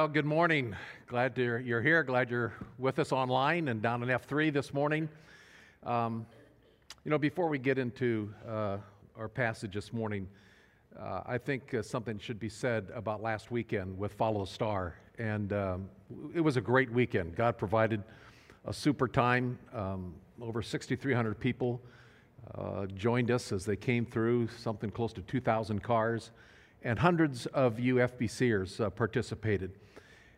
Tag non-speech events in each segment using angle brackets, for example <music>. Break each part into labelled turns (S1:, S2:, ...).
S1: Well, good morning. Glad you're here. Glad you're with us online and down in F3 this morning. Um, you know, before we get into uh, our passage this morning, uh, I think uh, something should be said about last weekend with Follow the Star. And um, it was a great weekend. God provided a super time. Um, over 6,300 people uh, joined us as they came through, something close to 2,000 cars and hundreds of you FBCers uh, participated.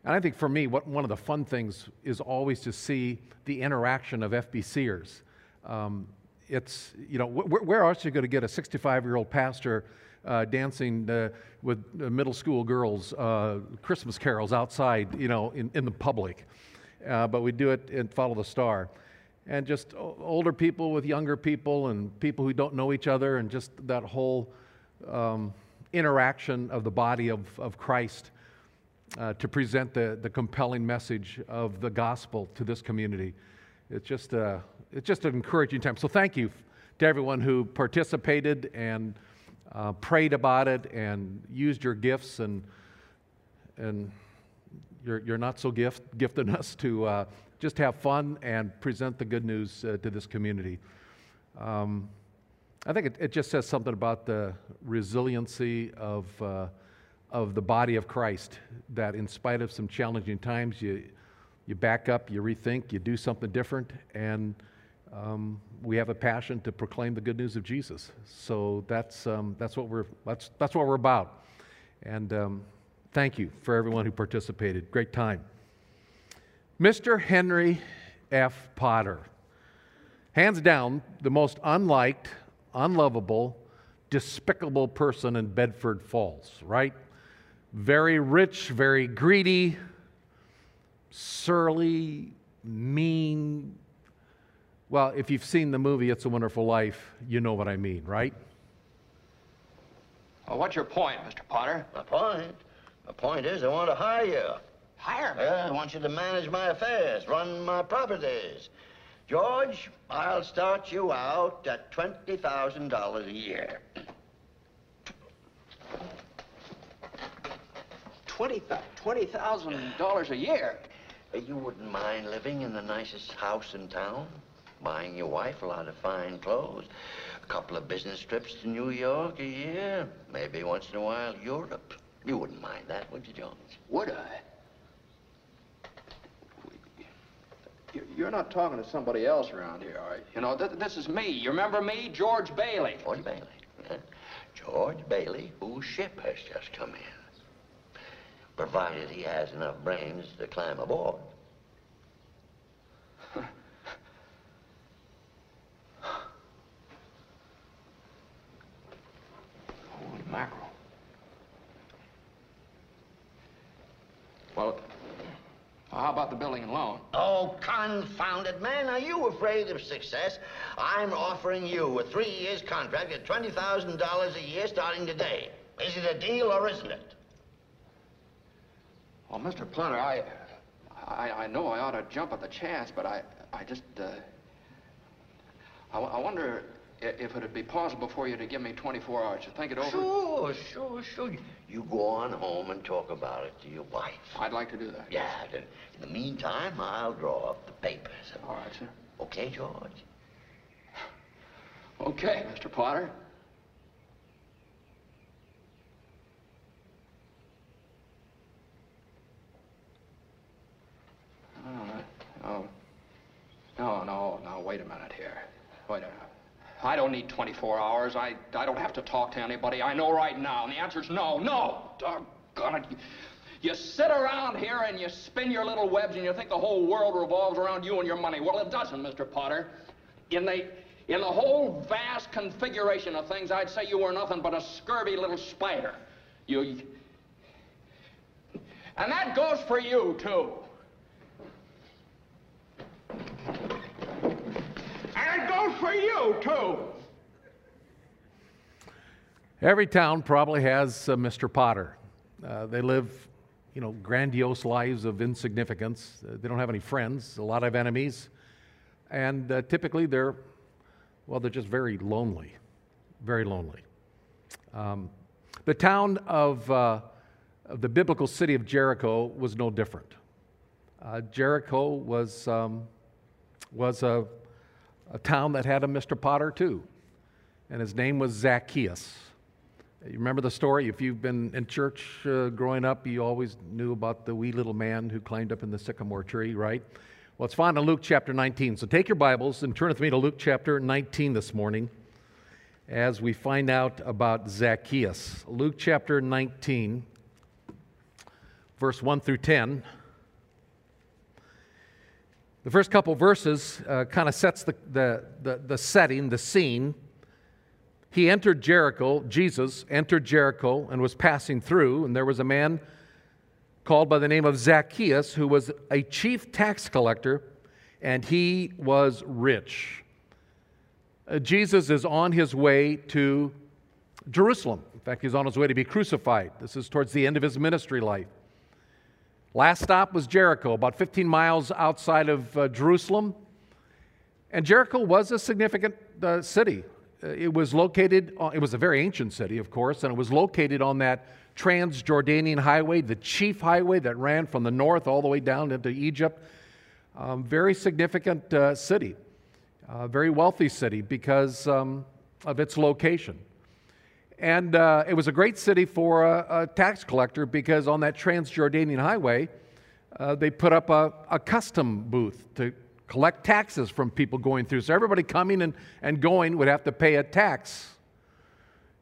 S1: And I think for me, what, one of the fun things is always to see the interaction of FBCers. Um, it's, you know, wh- where else are you going to get a 65 year old pastor uh, dancing uh, with middle school girls, uh, Christmas carols outside, you know, in, in the public? Uh, but we do it and follow the star. And just older people with younger people and people who don't know each other, and just that whole um, interaction of the body of, of Christ uh, to present the, the compelling message of the gospel to this community. It's just, a, it's just an encouraging time. So, thank you to everyone who participated and uh, prayed about it and used your gifts and, and your, your not so gift, giftedness to uh, just have fun and present the good news uh, to this community. Um, I think it, it, just says something about the resiliency of, uh, of the body of Christ that, in spite of some challenging times, you, you back up, you rethink, you do something different, and um, we have a passion to proclaim the good news of Jesus. So that's, um, that's, what, we're, that's, that's what we're about. And um, thank you for everyone who participated. Great time. Mr. Henry F. Potter, hands down, the most unliked, unlovable, despicable person in Bedford Falls, right? Very rich, very greedy, surly, mean. Well, if you've seen the movie It's a Wonderful Life, you know what I mean, right?
S2: Well, what's your point, Mr. Potter?
S3: My point? My point is I want to hire you.
S2: Hire me?
S3: Yeah, I want you to manage my affairs, run my properties. George, I'll start you out at $20,000 a year.
S2: $20,000 a year?
S3: You wouldn't mind living in the nicest house in town? Buying your wife a lot of fine clothes? A couple of business trips to New York a year? Maybe once in a while Europe? You wouldn't mind that, would you, George?
S2: Would I? You're not talking to somebody else around here, are you? You know, th this is me. You remember me? George Bailey.
S3: George Bailey. George Bailey, whose ship has just come in. Provided he has enough brains to climb aboard.
S2: Holy mackerel. Well, how about the building and loan?
S3: Oh, confound it, man. Are you afraid of success? I'm offering you a three years contract at $20,000 a year starting today. Is it a deal or isn't it?
S2: Well, Mr. Potter, I, I, I know I ought to jump at the chance, but I, I just, uh, I, I wonder if it'd be possible for you to give me 24 hours to think it over.
S3: Sure, sure, sure. You go on home and talk about it to your wife.
S2: I'd like to do that.
S3: Yeah, then in the meantime, I'll draw up the papers.
S2: All right, sir.
S3: Okay, George?
S2: Okay, Mr. Potter. Right. Oh. Um, no, no, no, wait a minute here. Wait a minute. I don't need 24 hours. I, I don't have to talk to anybody. I know right now. And the answer's no, no. Doggone it. You, you sit around here and you spin your little webs and you think the whole world revolves around you and your money. Well, it doesn't, Mr. Potter. In the, in the whole vast configuration of things, I'd say you were nothing but a scurvy little spider. You... And that goes for you, too. And it for you, too.
S1: Every town probably has uh, Mr. Potter. Uh, they live, you know, grandiose lives of insignificance. Uh, they don't have any friends, a lot of enemies. And uh, typically they're, well, they're just very lonely, very lonely. Um, the town of uh, the biblical city of Jericho was no different. Jericho was, um, was a, a town that had a Mr. Potter too, and his name was Zacchaeus. You remember the story? If you've been in church uh, growing up, you always knew about the wee little man who climbed up in the sycamore tree, right? Well, it's found in Luke chapter 19. So take your Bibles and turn with me to Luke chapter 19 this morning as we find out about Zacchaeus. Luke chapter 19, verse 1 through 10. The first couple verses uh, kind of sets the, the, the, the setting, the scene. He entered Jericho, Jesus entered Jericho and was passing through, and there was a man called by the name of Zacchaeus who was a chief tax collector, and he was rich. Uh, Jesus is on his way to Jerusalem. In fact, he's on his way to be crucified. This is towards the end of his ministry life. Last stop was Jericho, about 15 miles outside of uh, Jerusalem. And Jericho was a significant uh, city. Uh, it was located, it was a very ancient city, of course, and it was located on that Transjordanian highway, the chief highway that ran from the north all the way down into Egypt. Um, very significant uh, city, uh, very wealthy city because um, of its location. And uh, it was a great city for a, a, tax collector because on that Transjordanian highway, uh, they put up a, a, custom booth to collect taxes from people going through. So everybody coming and, and going would have to pay a tax.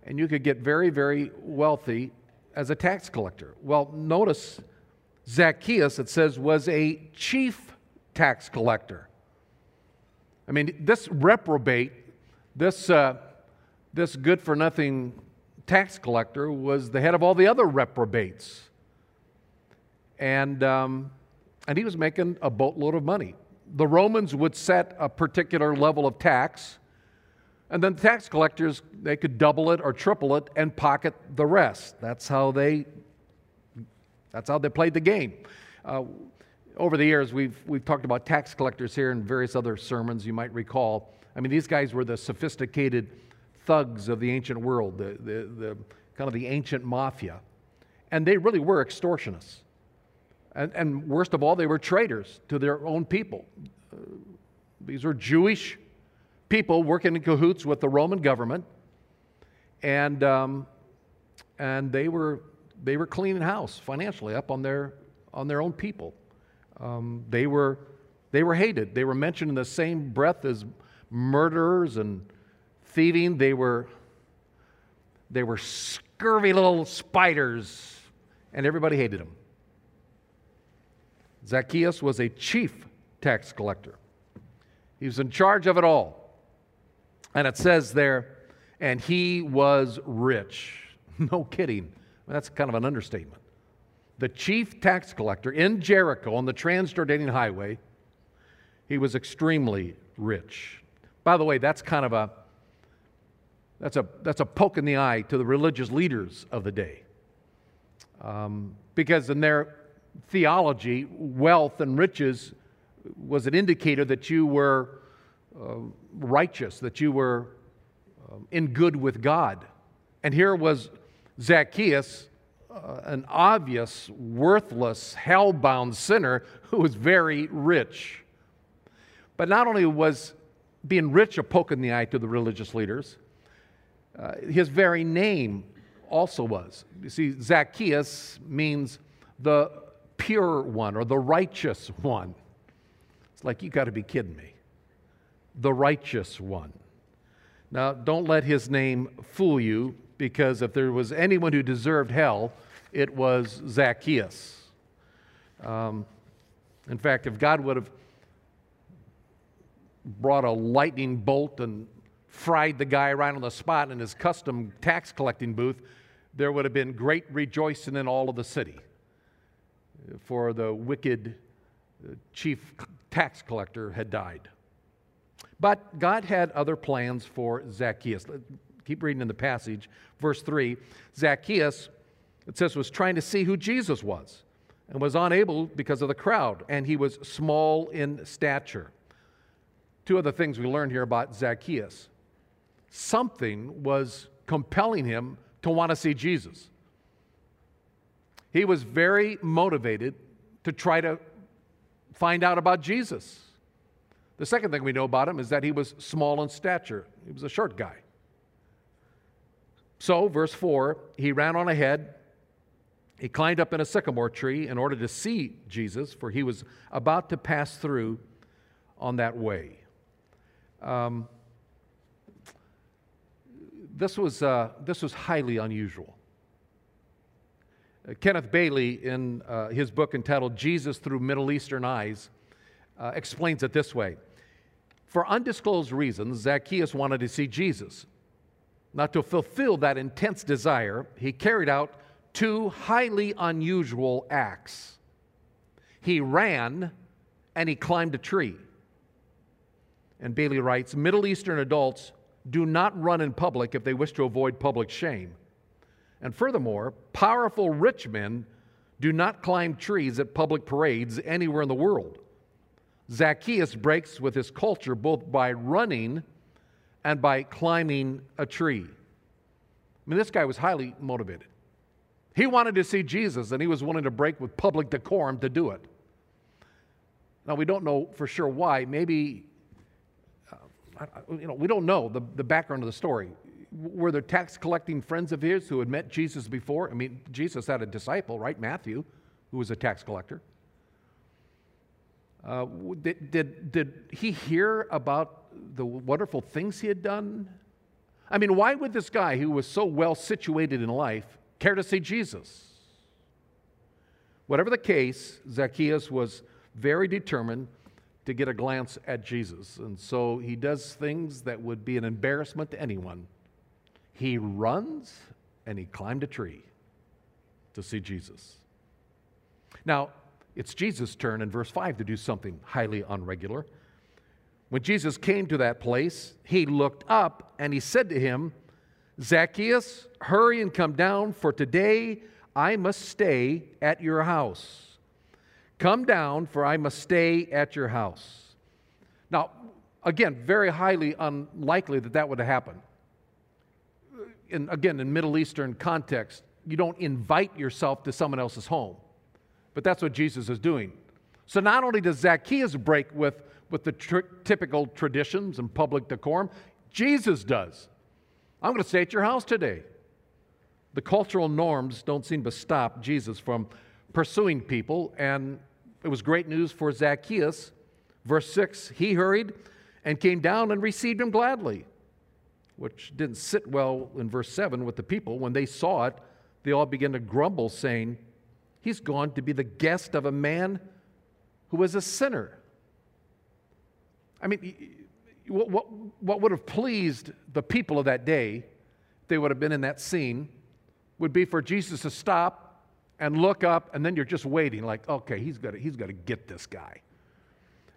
S1: And you could get very, very wealthy as a tax collector. Well, notice Zacchaeus, it says, was a chief tax collector. I mean, this reprobate, this, uh, this good for nothing tax collector was the head of all the other reprobates. And, um, and he was making a boatload of money. The Romans would set a particular level of tax, and then the tax collectors, they could double it or triple it and pocket the rest. That's how they, that's how they played the game. Uh, over the years, we've, we've talked about tax collectors here in various other sermons you might recall. I mean, these guys were the sophisticated thugs of the ancient world, the, the, the kind of the ancient mafia. And they really were extortionists. And, and worst of all, they were traitors to their own people. Uh, these were Jewish people working in cahoots with the Roman government. And, um, and they, were, they were cleaning house financially up on their, on their own people. Um, they, were, they were hated. They were mentioned in the same breath as murderers and thieving. They were, they were scurvy little spiders, and everybody hated them. Zacchaeus was a chief tax collector. He was in charge of it all. And it says there, and he was rich. <laughs> No kidding. That's kind of an understatement. The chief tax collector in Jericho on the Transjordanian highway, he was extremely rich. By the way, that's kind of a that's a, that's a poke in the eye to the religious leaders of the day. Um, because in their theology, wealth and riches was an indicator that you were uh, righteous, that you were uh, in good with God. And here was Zacchaeus, uh, an obvious, worthless, hell bound sinner who was very rich. But not only was being rich a poke in the eye to the religious leaders, uh, his very name also was. You see, Zacchaeus means the pure one or the righteous one. It's like, you got to be kidding me. The righteous one. Now, don't let his name fool you, because if there was anyone who deserved hell, it was Zacchaeus. Um, in fact, if God would have brought a lightning bolt and fried the guy right on the spot in his custom tax collecting booth, there would have been great rejoicing in all of the city for the wicked uh, chief tax collector had died. But God had other plans for Zacchaeus. Keep reading in the passage, verse 3. Zacchaeus, it says, was trying to see who Jesus was and was unable because of the crowd, and he was small in stature. Two other things we learned here about Zacchaeus something was compelling him to want to see Jesus. He was very motivated to try to find out about Jesus. The second thing we know about him is that he was small in stature, he was a short guy. So, verse 4 he ran on ahead. He climbed up in a sycamore tree in order to see Jesus, for he was about to pass through on that way. Um, this, was, uh, this was highly unusual. Uh, Kenneth Bailey, in uh, his book entitled Jesus Through Middle Eastern Eyes, uh, explains it this way For undisclosed reasons, Zacchaeus wanted to see Jesus. Now, to fulfill that intense desire, he carried out two highly unusual acts. He ran and he climbed a tree. And Bailey writes Middle Eastern adults do not run in public if they wish to avoid public shame. And furthermore, powerful rich men do not climb trees at public parades anywhere in the world. Zacchaeus breaks with his culture both by running and by climbing a tree. I mean, this guy was highly motivated. He wanted to see Jesus, and he was willing to break with public decorum to do it. Now, we don't know for sure why. Maybe, you know, we don't know the, the background of the story. Were there tax collecting friends of his who had met Jesus before? I mean, Jesus had a disciple, right? Matthew, who was a tax collector. Uh, did, did, did he hear about the wonderful things he had done? I mean, why would this guy who was so well situated in life care to see Jesus? Whatever the case, Zacchaeus was very determined to get a glance at Jesus. And so he does things that would be an embarrassment to anyone. He runs and he climbed a tree to see Jesus. Now, it's Jesus' turn in verse 5 to do something highly unregular. When Jesus came to that place, he looked up and he said to him, Zacchaeus, hurry and come down, for today I must stay at your house. Come down, for I must stay at your house. Now, again, very highly unlikely that that would have happened. In, again, in Middle Eastern context, you don't invite yourself to someone else's home. But that's what Jesus is doing. So not only does Zacchaeus break with, with the typical traditions and public decorum, Jesus does. I'm going to stay at your house today. The cultural norms don't seem to stop Jesus from pursuing people, and it was great news for Zacchaeus. Verse 6 He hurried and came down and received him gladly, which didn't sit well in verse 7 with the people. When they saw it, they all began to grumble, saying, He's gone to be the guest of a man who was a sinner. I mean, what, what, what would have pleased the people of that day, they would have been in that scene, would be for Jesus to stop and look up, and then you're just waiting, like, okay, he's got he's to get this guy.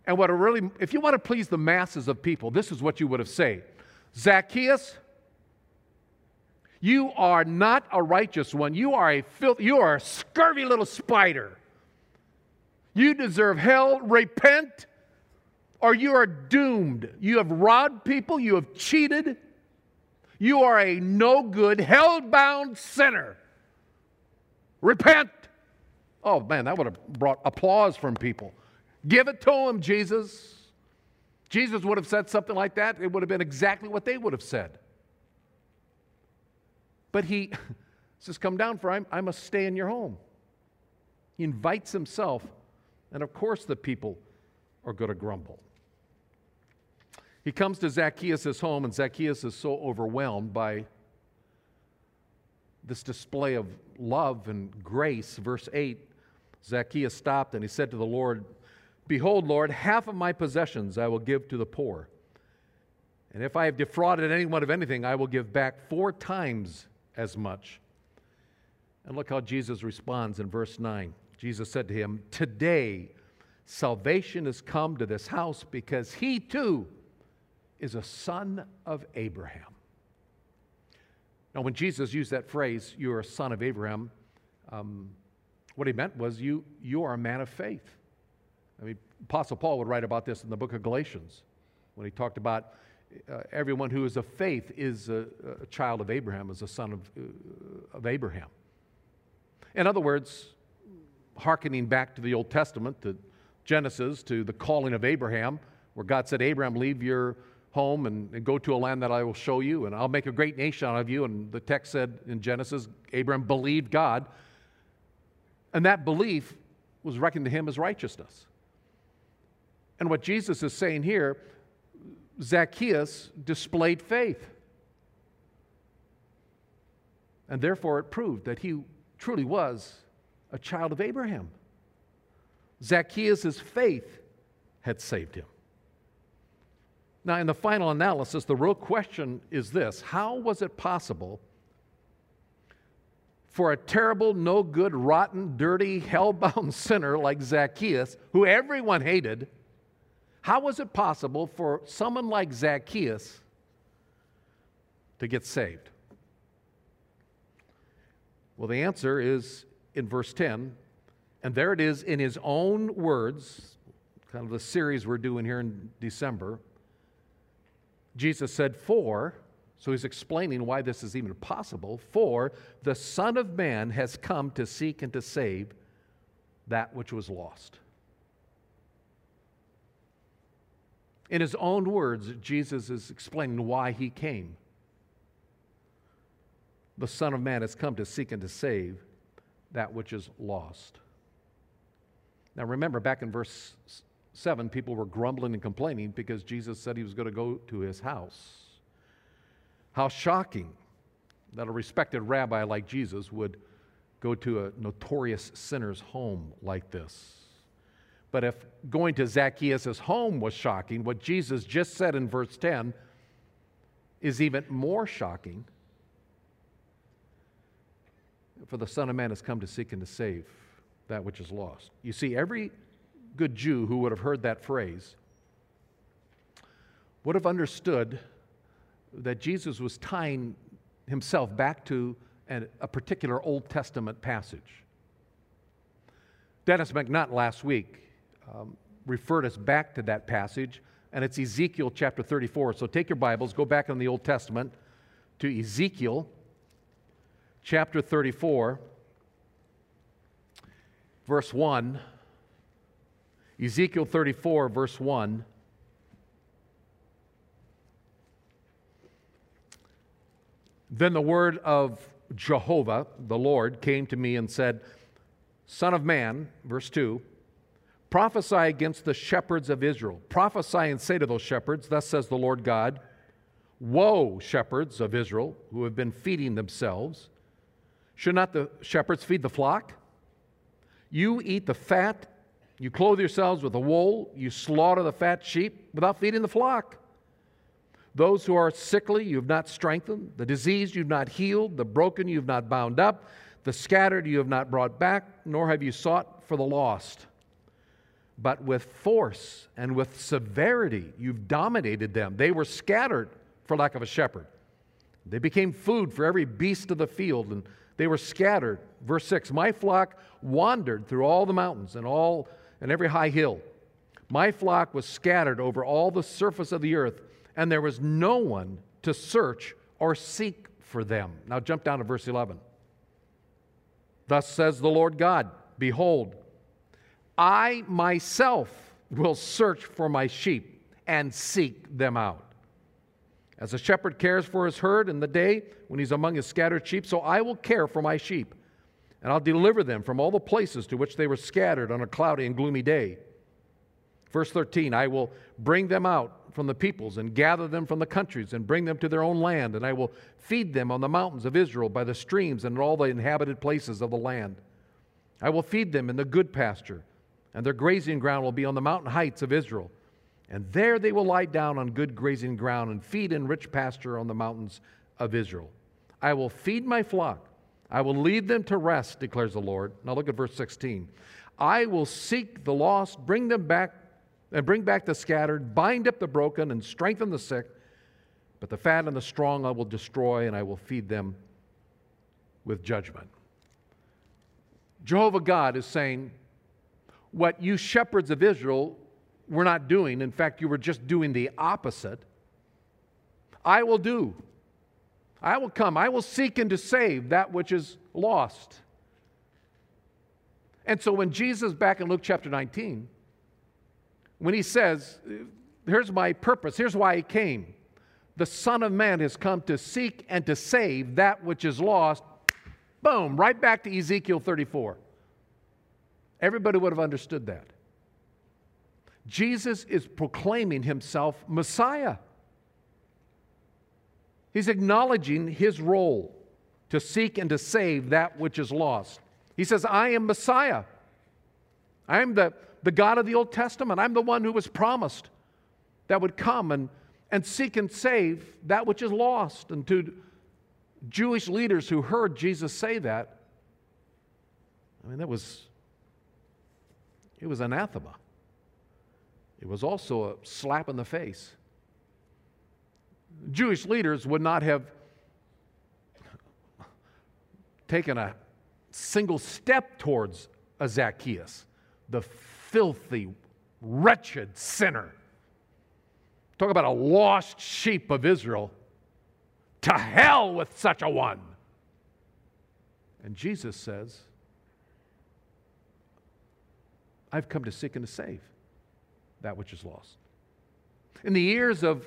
S1: And what a really, if you want to please the masses of people, this is what you would have said Zacchaeus, you are not a righteous one. You are a filth, you are a scurvy little spider. You deserve hell. Repent, or you are doomed. You have robbed people, you have cheated. You are a no good, hell bound sinner. Repent. Oh man, that would have brought applause from people. Give it to him, Jesus. Jesus would have said something like that. It would have been exactly what they would have said. But he <laughs> says, Come down, for I, must stay in your home. He invites himself, and of course, the people are going to grumble. He comes to Zacchaeus' home, and Zacchaeus is so overwhelmed by this display of love and grace. Verse 8 Zacchaeus stopped and he said to the Lord, Behold, Lord, half of my possessions I will give to the poor. And if I have defrauded anyone of anything, I will give back four times as much. And look how Jesus responds in verse 9. Jesus said to him, Today salvation has come to this house because he too is a son of Abraham. Now, when Jesus used that phrase, you're a son of Abraham, um, what he meant was you, you are a man of faith. I mean, Apostle Paul would write about this in the book of Galatians when he talked about uh, everyone who is of faith is a, a, child of Abraham, is a son of, uh, of Abraham. In other words, hearkening back to the Old Testament, to Genesis, to the calling of Abraham, where God said, Abraham, leave your home and, go to a land that I will show you, and I'll make a great nation out of you. And the text said in Genesis, Abraham believed God. And that belief was reckoned to him as righteousness. And what Jesus is saying here, Zacchaeus displayed faith. And therefore, it proved that he truly was a child of Abraham. Zacchaeus' faith had saved him. Now, in the final analysis, the real question is this How was it possible for a terrible, no good, rotten, dirty, <laughs> hell-bound sinner like Zacchaeus, who everyone hated, how was it possible for someone like Zacchaeus to get saved? Well, the answer is in verse 10, and there it is in his own words, kind of the series we're doing here in December. Jesus said, For, so he's explaining why this is even possible, for the Son of Man has come to seek and to save that which was lost. In his own words, Jesus is explaining why he came. The Son of Man has come to seek and to save that which is lost. Now remember, back in verse 7, people were grumbling and complaining because Jesus said he was going to go to his house. How shocking that a respected rabbi like Jesus would go to a notorious sinner's home like this. But if going to Zacchaeus' home was shocking, what Jesus just said in verse 10 is even more shocking. For the Son of Man has come to seek and to save that which is lost. You see, every good Jew who would have heard that phrase would have understood that Jesus was tying himself back to an, a particular Old Testament passage. Dennis McNutt last week um, referred us back to that passage, and it's Ezekiel chapter 34. So take your Bibles, go back in the Old Testament to Ezekiel chapter 34, verse 1. Ezekiel 34, verse 1. Then the word of Jehovah, the Lord, came to me and said, Son of man, verse 2, prophesy against the shepherds of Israel. Prophesy and say to those shepherds, Thus says the Lord God, Woe, shepherds of Israel, who have been feeding themselves. Should not the shepherds feed the flock? You eat the fat, you clothe yourselves with the wool, you slaughter the fat sheep without feeding the flock. Those who are sickly, you have not strengthened. The diseased, you have not healed. The broken, you have not bound up. The scattered, you have not brought back, nor have you sought for the lost. But with force and with severity, you've dominated them. They were scattered for lack of a shepherd. They became food for every beast of the field, and they were scattered. Verse 6 My flock wandered through all the mountains and all and every high hill. My flock was scattered over all the surface of the earth and there was no one to search or seek for them. Now jump down to verse 11. Thus says the Lord God Behold, I myself will search for my sheep and seek them out. As a shepherd cares for his herd in the day when he's among his scattered sheep, so I will care for my sheep, and I'll deliver them from all the places to which they were scattered on a cloudy and gloomy day. Verse 13 I will bring them out from the peoples and gather them from the countries and bring them to their own land, and I will feed them on the mountains of Israel by the streams and in all the inhabited places of the land. I will feed them in the good pasture, and their grazing ground will be on the mountain heights of Israel. And there they will lie down on good grazing ground and feed in rich pasture on the mountains of Israel. I will feed my flock. I will lead them to rest, declares the Lord. Now look at verse 16. I will seek the lost, bring them back and bring back the scattered, bind up the broken, and strengthen the sick. But the fat and the strong I will destroy, and I will feed them with judgment. Jehovah God is saying, What you shepherds of Israel were not doing, in fact, you were just doing the opposite, I will do. I will come. I will seek and to save that which is lost. And so when Jesus, back in Luke chapter 19, when he says, Here's my purpose, here's why he came. The Son of Man has come to seek and to save that which is lost. Boom, right back to Ezekiel 34. Everybody would have understood that. Jesus is proclaiming himself Messiah. He's acknowledging his role to seek and to save that which is lost. He says, I am Messiah. I am the, the God of the Old Testament. I'm the one who was promised that would come and, and seek and save that which is lost. And to Jewish leaders who heard Jesus say that, I mean, that was, it was anathema. It was also a slap in the face. Jewish leaders would not have taken a single step towards a Zacchaeus, the filthy, wretched sinner. Talk about a lost sheep of Israel. To hell with such a one. And Jesus says, I've come to seek and to save that which is lost. In the ears of,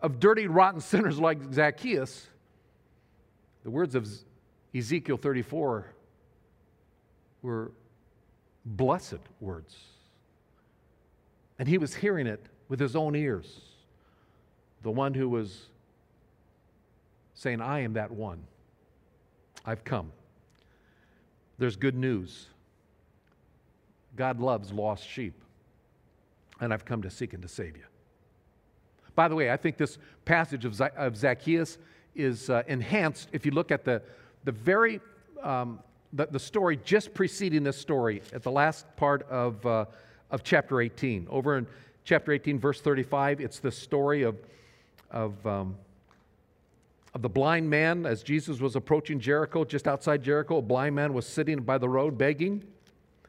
S1: of dirty, rotten <laughs> sinners like Zacchaeus, the words of Ezekiel 34 were blessed words. And he was hearing it with his own ears. The one who was saying, I am that one. I've come. There's good news. God loves lost sheep, and I've come to seek and to save you. By the way, I think this passage of, of Zacchaeus is uh, enhanced if you look at the, the very um, the, the story just preceding this story at the last part of, uh, of chapter 18. Over in chapter 18, verse 35, it's the story of, of, um, of the blind man as Jesus was approaching Jericho, just outside Jericho. A blind man was sitting by the road begging,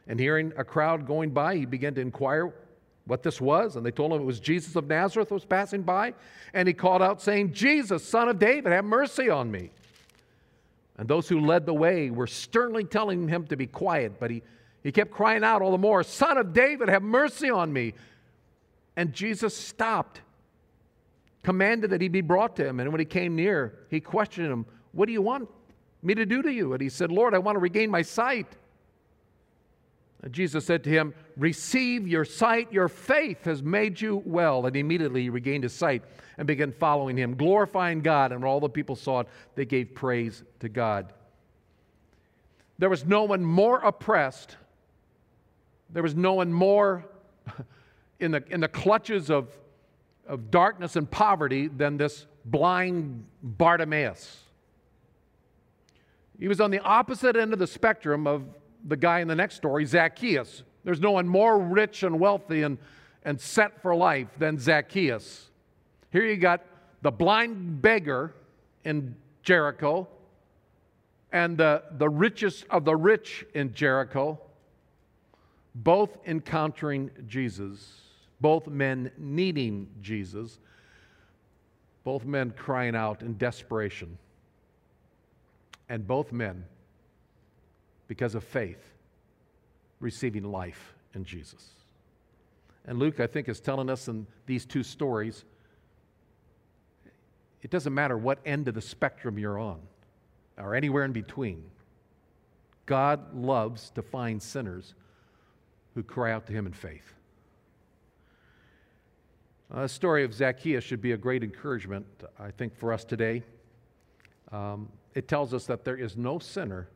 S1: and hearing a crowd going by, he began to inquire what this was. And they told him it was Jesus of Nazareth was passing by. And he called out, saying, Jesus, son of David, have mercy on me. And those who led the way were sternly telling him to be quiet, but he, he kept crying out all the more, Son of David, have mercy on me. And Jesus stopped, commanded that he be brought to him. And when he came near, he questioned him, What do you want me to do to you? And he said, Lord, I want to regain my sight. Jesus said to him, Receive your sight, your faith has made you well. And immediately he regained his sight and began following him, glorifying God. And when all the people saw it, they gave praise to God. There was no one more oppressed, there was no one more <laughs> in the, in the clutches of, of darkness and poverty than this blind Bartimaeus. He was on the opposite end of the spectrum of the guy in the next story, Zacchaeus. There's no one more rich and wealthy and, and set for life than Zacchaeus. Here you got the blind beggar in Jericho and the, the richest of the rich in Jericho, both encountering Jesus, both men needing Jesus, both men crying out in desperation, and both men because of faith, receiving life in Jesus. And Luke, I think, is telling us in these two stories it doesn't matter what end of the spectrum you're on or anywhere in between. God loves to find sinners who cry out to him in faith. Uh, the story of Zacchaeus should be a great encouragement, I think, for us today. Um, it tells us that there is no sinner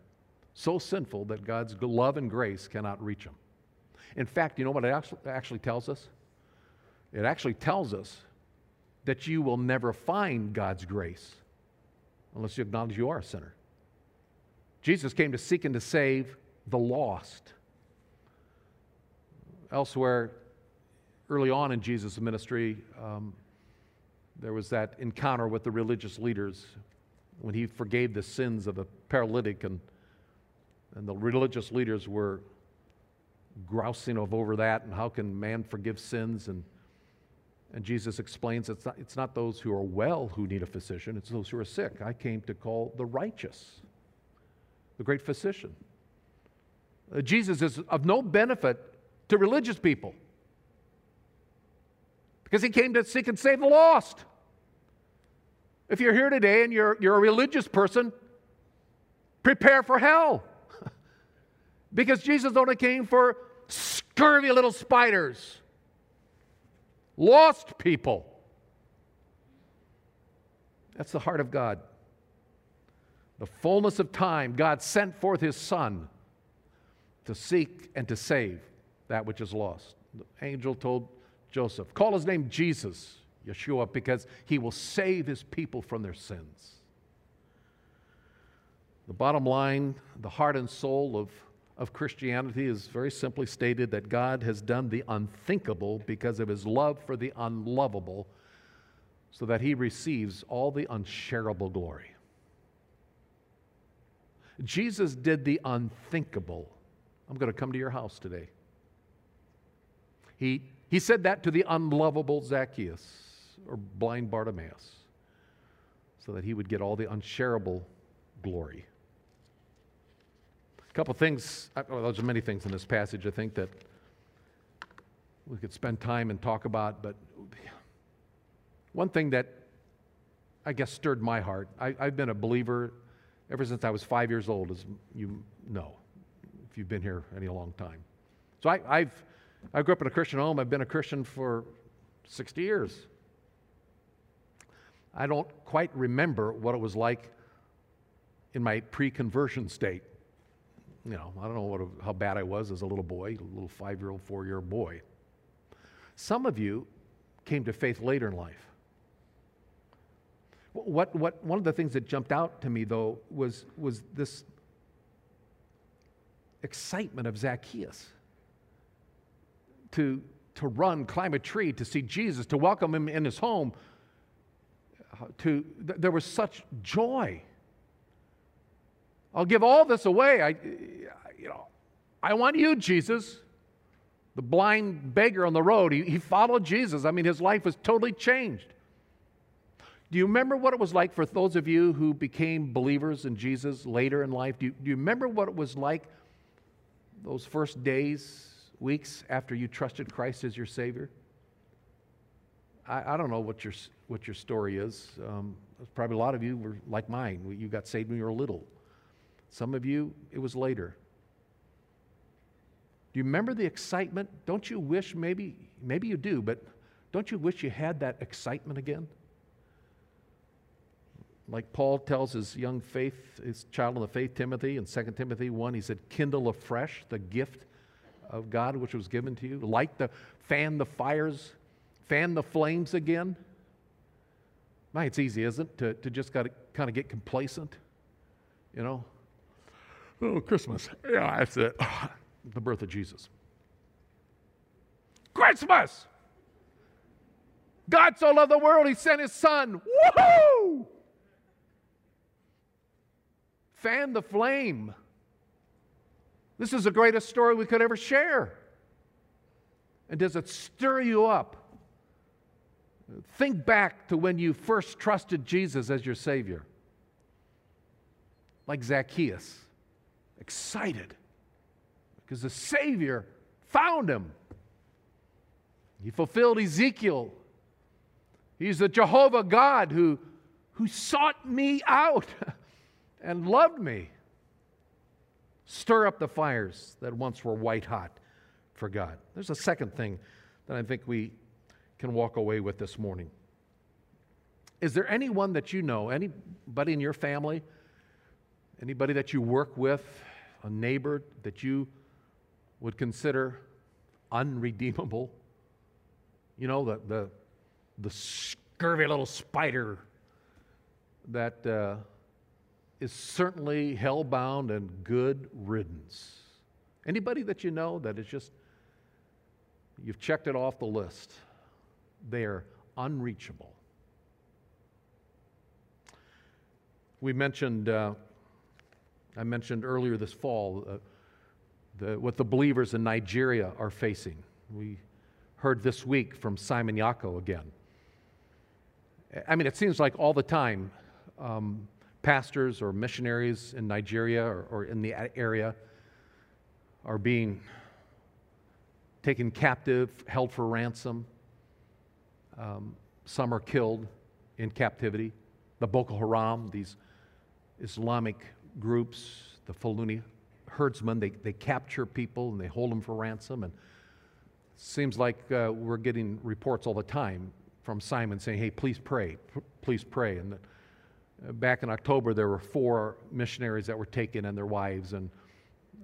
S1: so sinful that God's love and grace cannot reach them. In fact, you know what it actually tells us? It actually tells us that you will never find God's grace unless you acknowledge you are a sinner. Jesus came to seek and to save the lost. Elsewhere, early on in Jesus' ministry, um, there was that encounter with the religious leaders when he forgave the sins of a paralytic and and the religious leaders were grousing over that and how can man forgive sins and and Jesus explains it's not, it's not those who are well who need a physician, it's those who are sick. I came to call the righteous, the great physician. Uh, Jesus is of no benefit to religious people because he came to seek and save the lost. If you're here today and you're, you're a religious person, prepare for hell. Because Jesus only came for scurvy little spiders, lost people. That's the heart of God. The fullness of time, God sent forth his Son to seek and to save that which is lost. The angel told Joseph, Call his name Jesus, Yeshua, because he will save his people from their sins. The bottom line, the heart and soul of, of Christianity is very simply stated that God has done the unthinkable because of his love for the unlovable, so that he receives all the unshareable glory. Jesus did the unthinkable. I'm going to come to your house today. He, he said that to the unlovable Zacchaeus or blind Bartimaeus so that he would get all the unshareable glory. A couple things, uh, well, there's many things in this passage I think that we could spend time and talk about, but one thing that I guess stirred my heart, I, have been a believer ever since I was five years old, as you know, if you've been here any long time. So I, I've, I grew up in a Christian home. I've been a Christian for 60 years. I don't quite remember what it was like in my pre conversion state. You know, I don't know what, how bad I was as a little boy, a little five year old, four year old boy. Some of you came to faith later in life. What, what, one of the things that jumped out to me, though, was, was this excitement of Zacchaeus to, to run, climb a tree, to see Jesus, to welcome him in his home. Uh, to, th- there was such joy. I'll give all this away. I, you know, I want you, Jesus. The blind beggar on the road, he, he followed Jesus. I mean, his life was totally changed. Do you remember what it was like for those of you who became believers in Jesus later in life? Do you, do you remember what it was like those first days, weeks after you trusted Christ as your Savior? I, I don't know what your, what your story is. Um, probably a lot of you were like mine. You got saved when you were little. Some of you, it was later. Do you remember the excitement? Don't you wish maybe, maybe you do, but don't you wish you had that excitement again? Like Paul tells his young faith, his child in the faith, Timothy, in 2 Timothy 1, he said, kindle afresh the gift of God which was given to you. Light the, fan the fires, fan the flames again. My, it's easy, isn't it, to, to just got to kind of get complacent, you know? Oh, Christmas. Yeah, that's it. <laughs> the birth of Jesus. Christmas! God so loved the world, he sent his son. Woohoo! fan the flame. This is the greatest story we could ever share. And does it stir you up? Think back to when you first trusted Jesus as your Savior. Like Zacchaeus, excited because the Savior found him. He fulfilled Ezekiel. He's the Jehovah God who, who sought me out. <laughs> and loved me. Stir up the fires that once were white hot for God. There's a second thing that I think we can walk away with this morning. Is there anyone that you know, anybody in your family, anybody that you work with, a neighbor that you would consider unredeemable? You know, the, the, the scurvy little spider that. Uh, is certainly hell-bound and good riddance. Anybody that you know that is just, you've checked it off the list. They are unreachable. We mentioned, uh, I mentioned earlier this fall, uh, the, what the believers in Nigeria are facing. We heard this week from Simon Yako again. I mean, it seems like all the time um, pastors or missionaries in Nigeria or, or in the area are being taken captive, held for ransom. Um, some are killed in captivity. The Boko Haram, these Islamic groups, the Fulani herdsmen, they, they capture people and they hold them for ransom. And seems like uh, we're getting reports all the time from Simon saying, hey, please pray, p- please pray. And uh, back in October, there were four missionaries that were taken and their wives. And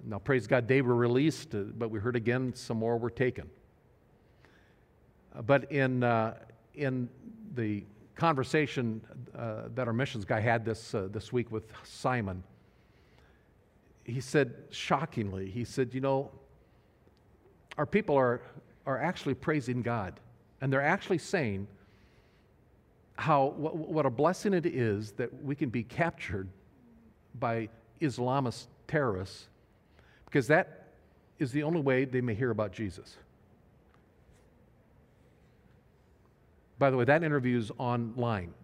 S1: now, praise God, they were released, uh, but we heard again some more were taken. Uh, but in, uh, in the conversation uh, that our missions guy had this, this week with Simon, he said, shockingly, he said, You know, our people are, are actually praising God, and they're actually saying how, what, what a blessing it is that we can be captured by Islamist terrorists because that is the only way they may hear about Jesus. By the way, that interview is online.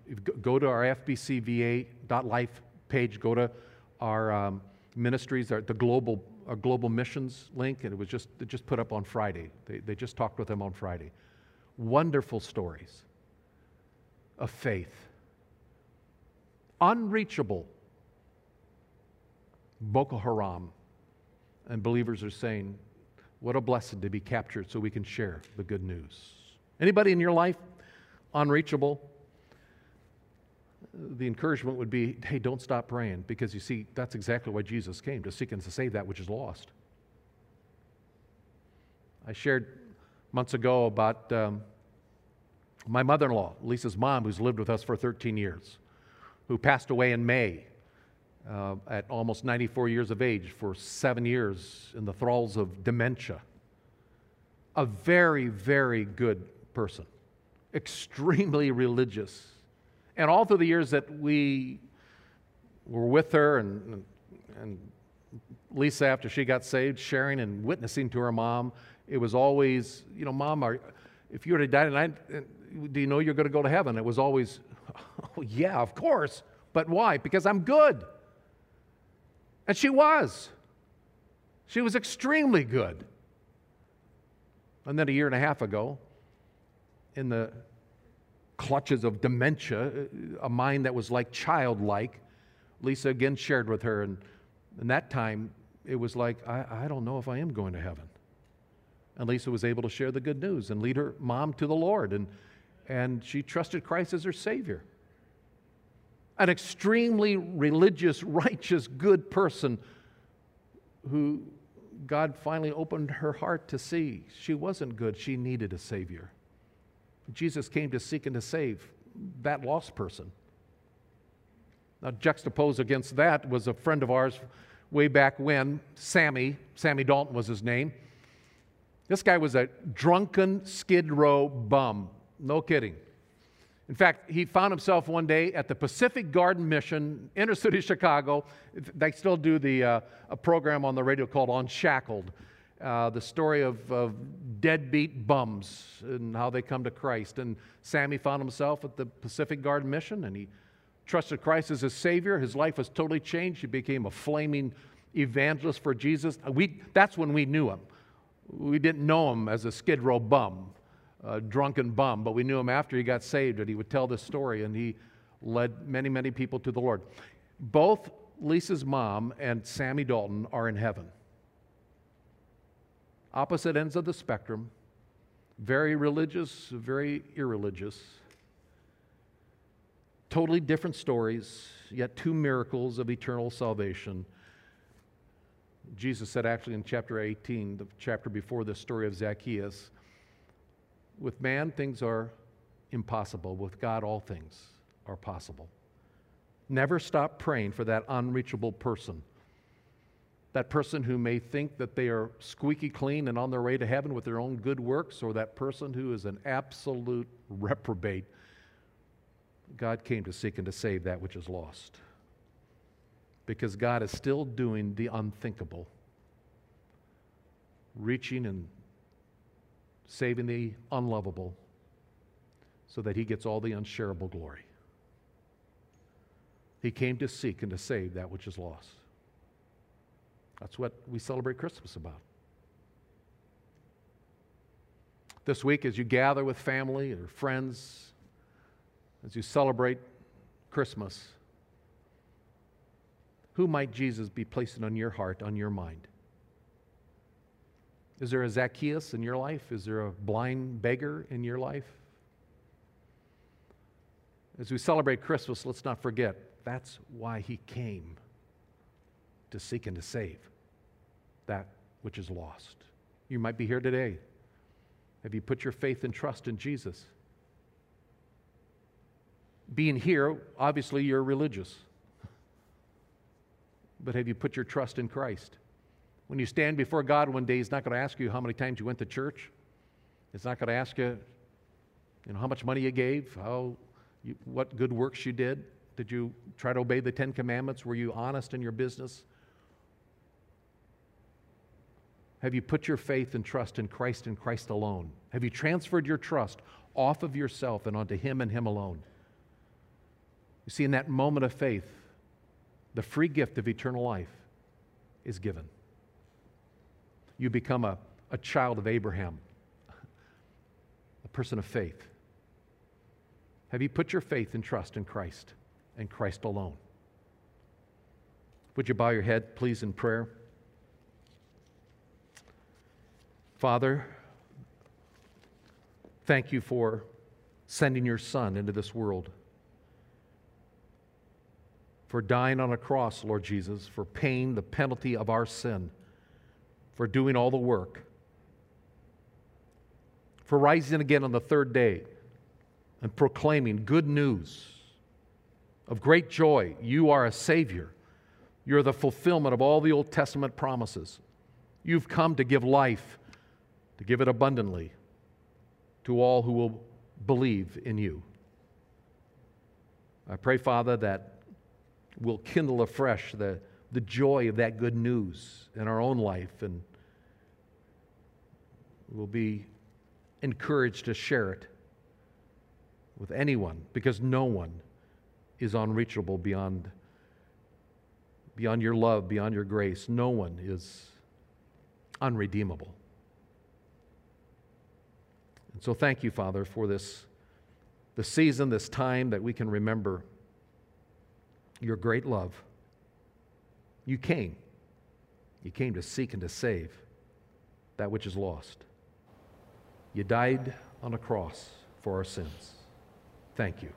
S1: Go to our fbcva.life page, go to our um, ministries, the global, our global missions link, and it was just, it just put up on Friday. They, they just talked with them on Friday. Wonderful stories of faith. Unreachable. Boko Haram. And believers are saying, what a blessing to be captured so we can share the good news. Anybody in your life unreachable? The encouragement would be hey, don't stop praying because you see, that's exactly why Jesus came to seek and to save that which is lost. I shared months ago about um, my mother in law, Lisa's mom, who's lived with us for 13 years, who passed away in May uh, at almost 94 years of age for seven years in the thralls of dementia. A very, very good person, extremely religious. And all through the years that we were with her and, and Lisa, after she got saved, sharing and witnessing to her mom, it was always, you know, Mom, are, if you were to die tonight, do you know you're going to go to heaven? It was always, oh, yeah, of course. But why? Because I'm good. And she was. She was extremely good. And then a year and a half ago, in the clutches of dementia, a mind that was like childlike, Lisa again shared with her. And, in that time, it was like, I, I don't know if I am going to heaven. And Lisa was able to share the good news and lead her mom to the Lord. And, and she trusted Christ as her Savior an extremely religious, righteous, good person who God finally opened her heart to see she wasn't good. She needed a Savior. Jesus came to seek and to save that lost person. Now, juxtaposed against that was a friend of ours way back when, Sammy. Sammy Dalton was his name. This guy was a drunken Skid Row bum. No kidding. In fact, he found himself one day at the Pacific Garden Mission, inner city Chicago. They still do the, uh, a program on the radio called Unshackled, uh, the story of, of deadbeat bums and how they come to Christ. And Sammy found himself at the Pacific Garden Mission and he trusted Christ as his Savior. His life was totally changed. He became a flaming evangelist for Jesus. We, that's when we knew him. We didn't know him as a Skid Row bum a drunken bum, but we knew him after he got saved and he would tell this story and he led many, many people to the Lord. Both Lisa's mom and Sammy Dalton are in heaven. Opposite ends of the spectrum, very religious, very irreligious. Totally different stories, yet two miracles of eternal salvation. Jesus said, actually, in chapter 18, the chapter before the story of Zacchaeus, with man, things are impossible. With God, all things are possible. Never stop praying for that unreachable person. That person who may think that they are squeaky clean and on their way to heaven with their own good works, or that person who is an absolute reprobate. God came to seek and to save that which is lost. Because God is still doing the unthinkable, reaching and saving the unlovable so that he gets all the unshareable glory. He came to seek and to save that which is lost. That's what we celebrate Christmas about. This week, as you gather with family or friends, as you celebrate Christmas, who might Jesus be placing on your heart, on your mind? Is there a Zacchaeus in your life? Is there a blind beggar in your life? As we celebrate Christmas, let's not forget that's why he came to seek and to save that which is lost. You might be here today. Have you put your faith and trust in Jesus? Being here, obviously, you're religious. But have you put your trust in Christ? When you stand before God one day, He's not going to ask you how many times you went to church. He's not going to ask you, you know, how much money you gave, how, you, what good works you did. Did you try to obey the Ten Commandments? Were you honest in your business? Have you put your faith and trust in Christ and Christ alone? Have you transferred your trust off of yourself and onto Him and Him alone? You see, in that moment of faith, the free gift of eternal life is given. You become a, a child of Abraham, a person of faith. Have you put your faith and trust in Christ and Christ alone? Would you bow your head, please, in prayer? Father, thank you for sending your Son into this world, for dying on a cross, Lord Jesus, for paying the penalty of our sin, for doing all the work, for rising again on the third day and proclaiming good news of great joy. You are a Savior. You're the fulfillment of all the Old Testament promises. You've come to give life to give it abundantly to all who will believe in you. I pray, Father, that we'll kindle afresh the, the joy of that good news in our own life and we'll be encouraged to share it with anyone because no one is unreachable beyond, beyond your love, beyond your grace. No one is unredeemable. And so thank you, Father, for this, the season, this time that we can remember your great love. You came. You came to seek and to save that which is lost. You died on a cross for our sins. Thank you.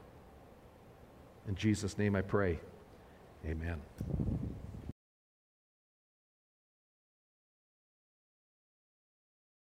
S1: In Jesus' name I pray. Amen.